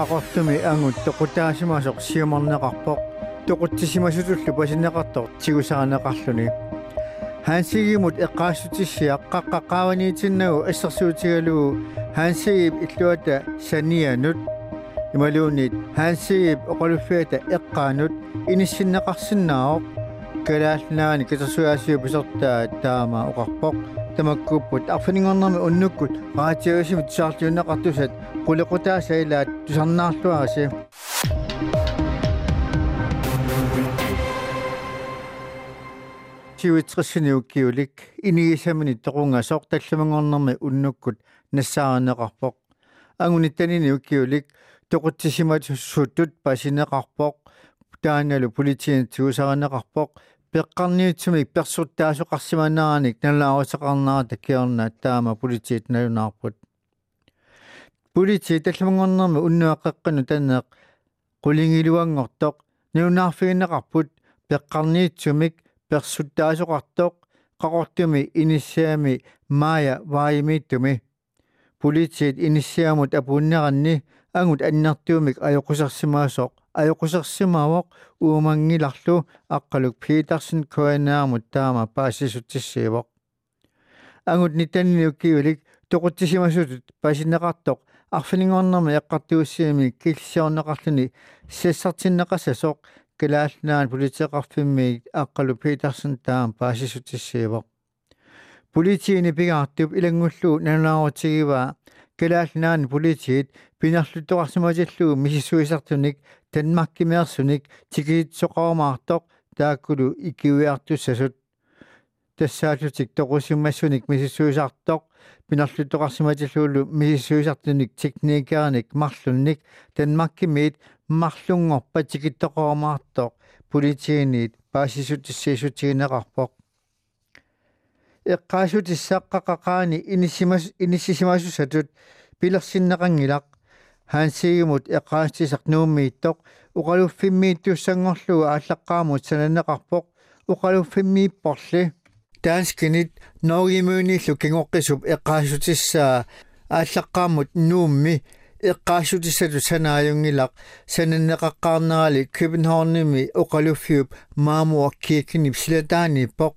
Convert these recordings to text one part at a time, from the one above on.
qaqortumi angут toqutaasimasoq siumarneqarpoq toquttisimasutullu pasinneqartoq tigusaranneqarluni хансигимут эққаассутиссиа қаққаққааваниитиннагу ассерсуутигалугу хансигип иллуата санианут ималуунит хансигип оқалуффиата эққаанут иниссиннеқарсиннаавоқ калаалнаани кисерсуаасиу писертаа таама оқарпоқ тамаккуппут арфанингорнэрми уннуккут раатиагасимут саартиуннеқартусат qulеқутаасаилаат тусарнаарлуараси сиуитсерсиниуккиулик инигисамини тоқунгасоқ талламангорнэрми уннуккут нассаарнеқарпоқ агуниттанини уккиулик тоқутсисимат суттут пасинеқарпоқ тааналу политиин тиусарнеқарпоқ пеққарниутсумик персуттаасоқарсиманааник налаарусеқарнаа таккиорна таама политиит налунаарпут полити талламангорнэрми уннуаққеққану танеқ qulingilуангортоқ нунаарфигинеқарпут пеққарниутсумик персуттаасоқартоқ қақортуми иниссаами маая ваимииттуми политиит иниссаамут апууннеранни ангут аннартуумик аёқусерсимаасоқ аёқусерсимаавоқ уумангиларлу аққалук питерсен коэнаамут таама паасисутиссиивоқ ангут нитанниуккиулик тоқутсисимасутут пасинеқартоқ арфилингорнэрми эққартууссиими киллсиорнеқарлуни сиссартиннеқассасоқ калаалнаан политеқарфимми аққалу питерсен таам паасисутиссиивоқ политиини пигаартуп илангуллуу налаарутигива калаалнаан политиит пинерлутоқарсиматиллуу мисиссуисартуник танмаккимеерсуник тикиитсоқаамаартоқ тааккулу иккиуиартуссасут тассаалутик тоқусиммассуник мисиссуисартоқ пинерлутоқарсиматиллуулу мисиссуисартуник техникааник марлунник танмаккимиит марлунгорпа тикиттоқаамаартоқ политиинит паасисутиссиисутигинеқарпоқ эққаасутиссаққақақаани иниссимас иниссисимасусатут пилерсиннеқангилақ хаансигимут эққаастисақ нууммииттоқ. Уқалуффиммииттуссангорлуга ааллаққаамут сананеқарпоқ уқалуффиммииппорли таанскинит ноогимууниллу кингоққисуп эққаасутиссаа ааллаққаамут нуумми эққаасутиссату санааюнгилақ сананнеқаққарнерали кибенхорними уқалуффиуп маамуаккииккинип силатаанииппоқ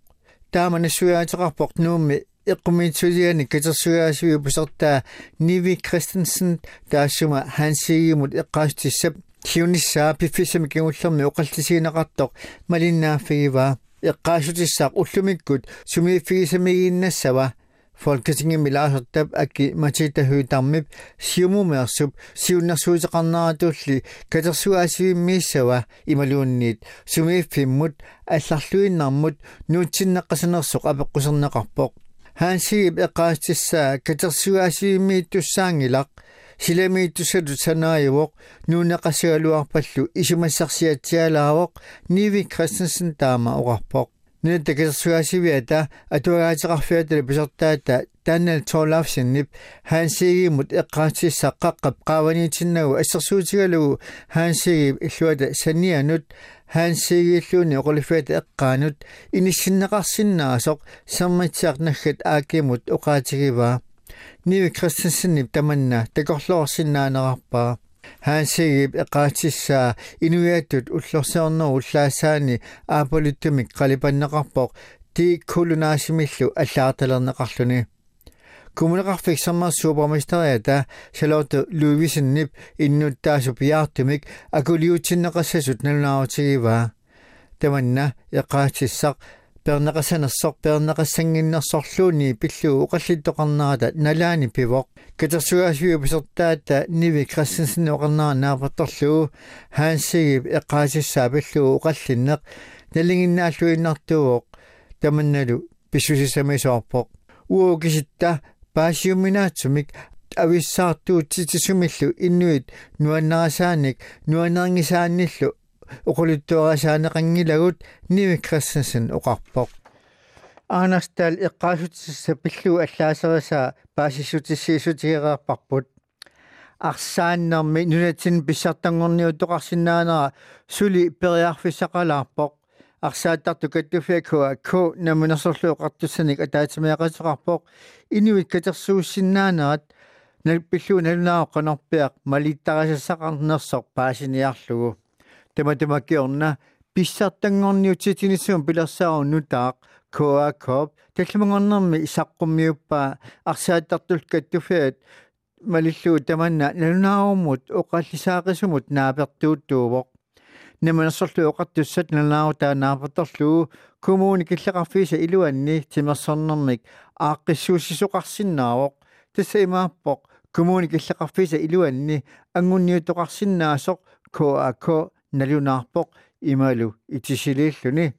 тааманасуяатеқарпоқ нуумми эққумиитсулиани катерсуяасуи пусертаа ниви кристенсен таассума хансигимут эққаастиссап хиуниссаа пиффисами кигуллерми оқалтисигинеқартоқ малиннааффигива эққаасутиссаақ уллумиккут сумииффигисамигииннассава folketinget milaasortab akki matitahuytarmip siumumeersup siunnersuuteqarnaratulli katersuaasiimmiissawa imaluunniit sumiiffimmut алларлуиннармут нуутсиннеққасанерсоқ апеққусернеқарпоқ хаансигип эққаастиссаа катерсуаасииммииттуссаангилақ силамииттусалу санааюоқ нуунеқасигалуарпаллу исумассарсиатсиалаавоқ ниви кристенсен таама оқарпоқ нэ такерсуасивиата атуагаатеқарфиатали писертаата тааннал тоолаавсиннип хаансигимут эққаатиссаққаққап qaаваниитиннагу ассерсуутигалугу хаансиги иллуата санианут хаансигииллууни оқулиффиата эққаанут иниссиннеқарсиннаасоқ сермитсиарнаггат аакимут оқаатигиваа. Ниви кристенсеннип таманна такорлоорсиннаанерарпаа хаансигип эқаатиссаа инуяаттут уллорсеорнеру уллаассаани ааполиттумик қалипаннеқарпоқ ти кулунаасимиллу аллаарталернеқарлуни кумунеқарфик саммар супермистериата шалооту луивисеннип иннуттаасу пиаартумик акулиутсиннеқассасут налунаарутигиваа таманна эқаатиссақ пернеқасанерсор пернеқассангиннерсорлууни пиллуу оқаллиттоқарнарата налаани пивоқ. Катерсугаасиу писертаата ниви крассинсин оқарнаа наапатторлуу хаансигип эққаасиссаа пиллуу оқаллиннеқ налингиннааллуиннартуоқ таманналу писсусисамисоорпоқ уукиситта паасиуминаатсумик ависсаартуутситисумиллу иннуит нуаннарасааник нуаннернгисаанниллу оқулиттуарасаанеқангилагут ниви криссенсен оқарпоқ аанастаал эққаасутисса пиллуу аллаасерисаа паасиссутиссиисутигеқарпарпут арсааннэрми нунатин писсартангорниутоқарсинаанера сули периарфиссақалаарпоқ арсааттарту каттуфиакуа ко намунерсорлуоқартуссаник атаатимеақатеқарпоқ инуит катерсууссиннаанерат налпиллуу налунаа qanarpiaq malittarasassaqarnersoq paasiniarlugu таматамаккиорна писсартангорниутситинissуум пилерсаару нутаақ коакоп. Таллумангорнэрми исаққуммиуппаа арсааттартулкаттуфиат малиллуу таманна. Налунааруммут оқаллисаақисумут. Наапертууттуувоқ наманерсорлу оқартуссат. Налаару таанааперторлуу коммуни киллеқарфиса илуанни. Тимерсорнэрмик. Ааққиссуусисоқарсинаавоқ тассаимааппоқ коммуни киллеқарфиса илуанни. Ангунниутоқарсинаасоқ КАК налунаарпоқ ималу итисилииллуни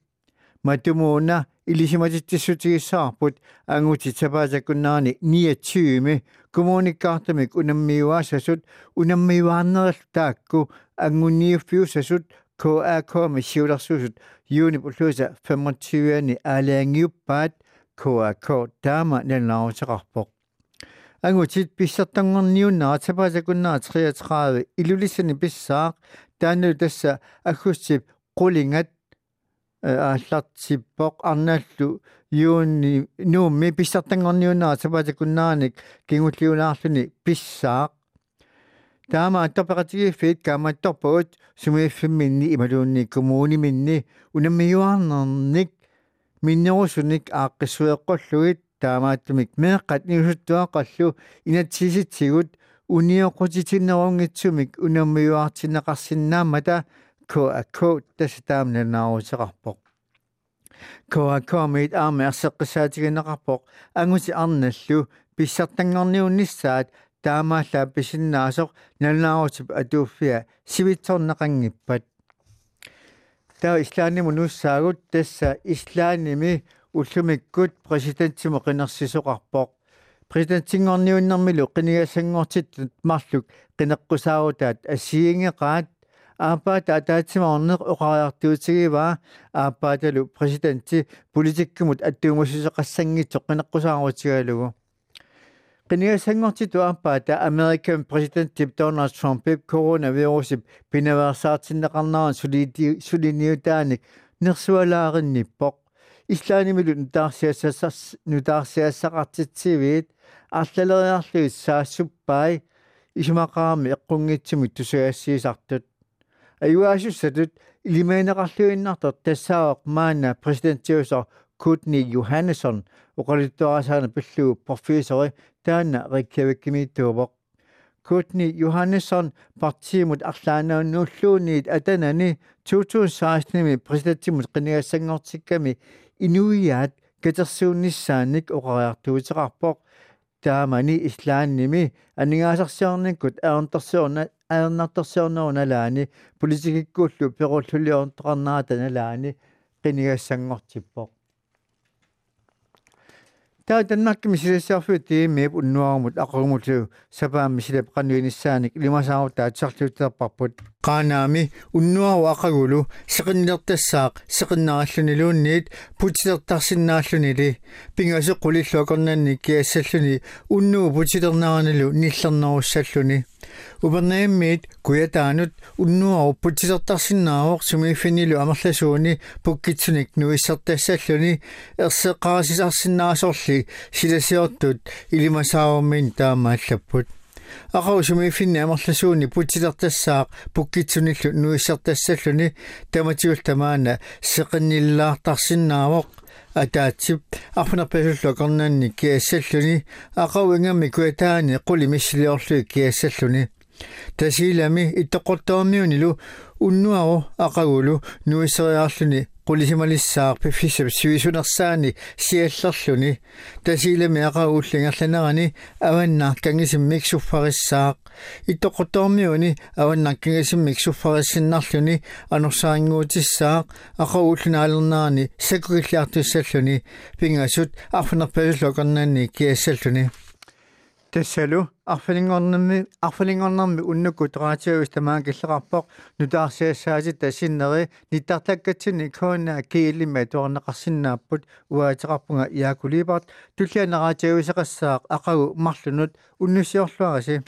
матумууна илисиматиттиссутигиссаарпут ангути тапаасаккуннаарни 29ми коммуникаартамик унаммиуаасасут унаммиуаарнерал таакку ангунниуффиусасут КАК миссиулерсуусут юуни пуллууса 25-ани аалаангиуппаат КАК таама налнаарутеқарпоқ ангутит писсартангорниуннаа тапаасакуннаа 33 илулиссани писсаақ таанну тасса аггуссип qulingат ааллартиппоқ арнааллу юунни нуумми писсартангорниунаа тапаасакуннааник кингуллиунаарлуни писсаақ таама аттоператигиффит кааматторпагут сумииффимминни ималуунни коммуниминни унаммиуаарнерник миннерусуник ааққиссуеққоллугит таамааттумик меэққат нигусуттуаққаллу инатсиситсигут униоқутитиннерунгитсумик унаммиуаартинеқарсинаамата КАК таситаамнанаарусеқарпоқ КАК мит аамеарсеққисаатигинеқарпоқ ангути арналлу писсартангорниунниссаат таамааллаа писиннаасоқ налнаарутип атууффиа сивитсорнеқангиппат таа ислааниму нуссаагут тасса ислааними уллумиккут президентсимо qinерсисоқарпоқ президентингорниуннэрмилу qinigassangortittat марлук qinеққусаарутаат ассиингеқаат аапаата атаатсимаорнеқ оқариартуутигива аапааталу президентти политиккумут аттуумуссусеқассангитсо qinеққусаарутигалугу qinigassangortitu aappaata american president Donald Trump coronavirusip pinaversaartinneqarnarun suliti suliniutaanik nersualaarinниппоқ ислаанимилу нутаарсиассас нутаарсиассақартитсивиит арлалериарлуит саассуппай исумақарами эққунгитсимут тусуассиисартут. Аюаасуссатут илимаинеқарлуиннартор тассаавақ маана президентиусо Кутни Йоханнессон оқалиттуарасаана пиллуу профессори таана риккавиккимииттуувоқ Кутни Йоханнессон партиимут арлаанааннуллуунниит атанани 2016-ми президентимут қинигассангортикками инуиаат катерсуунниссааник оқариартуутеқарпоқ таамани ислаанними анигаасарсиорниккут аернтерсиорна аернартерсиорнеруналаани политикиккууллу перуллулиорнтоқарнаата налаани қинигассангортиппоқ таа даннакки мисилиссаарфут тииммип уннуармут ақаргумуту сапаам мисилап қануиниссааник лимасаару таатсарлуутеқарпарпут qaaнаами уннуару ақагулу сеқиннертассаақ сеқиннараллунилуунниит путилертарсиннааллунили пингасеқ қулиллуакорнанни киассаллуни уннуу путилернааналу ниллернеруссаллуни убернаиммиит куятаанут уннуару путилертарсиннаавоқ сумииффинилу амерласууни пуккитсуник нуиссертассаллуни ерсеқарасисарсиннаасорли силасиортут илимасааваммин таамааллаппут. Ақаусумииффинни амерласууни путилертассаақ пуккитсуниллу нуиссертассаллуни таматиул тамаана сеқинниллаартарсинаавоқ атаатсип арфунерпасуллу корнанни киассаллуни ақауингамми куатаани қули миссилиорлуи киассаллуни тасилами иттоққортаамиунилу уннуару ақагулу нуиссериаарлуни qulisimalissaaaq piffissap suisunерсаани сиаллерлүни тасилами акаууллингерланерани аваннаар кангисиммик суффарissаақ иттоққутоормиуни аваннаар кангисиммик суффариссиннарлүни анорсаарингуутиссаақ акаууллинаалернаарани сакугиллаартуссаллүни пингасут арфунерпасуллокернаанни киассаллүни тассалу арфалингорнэрми арфалингорнэрми уннукку тораатиагус тамаа киллеқарпоқ. Нутаарсиассааси тасиннери ниттартаккатсини коона кииллима туарнеқарсинааппут уаатеқарпунга иакулибарт туллианераатиагусеқассаақ ақагу марлунут. Уннусиорлуараси